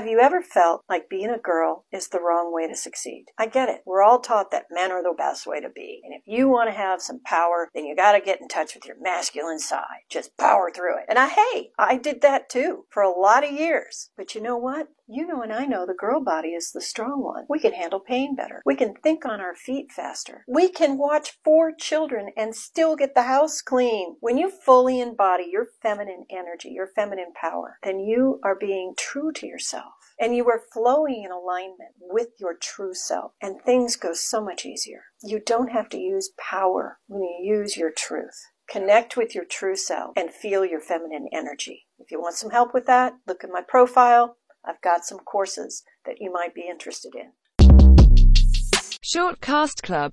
Have you ever felt like being a girl is the wrong way to succeed? I get it. We're all taught that men are the best way to be. And if you want to have some power, then you got to get in touch with your masculine side. Just power through it. And I, hey, I did that too for a lot of years. But you know what? You know and I know the girl body is the strong one. We can handle pain better. We can think on our feet faster. We can watch four children and still get the house clean. When you fully embody your feminine energy, your feminine power, then you are being true to yourself and you are flowing in alignment with your true self and things go so much easier. You don't have to use power when you use your truth. Connect with your true self and feel your feminine energy. If you want some help with that, look at my profile. I've got some courses that you might be interested in. Shortcast Club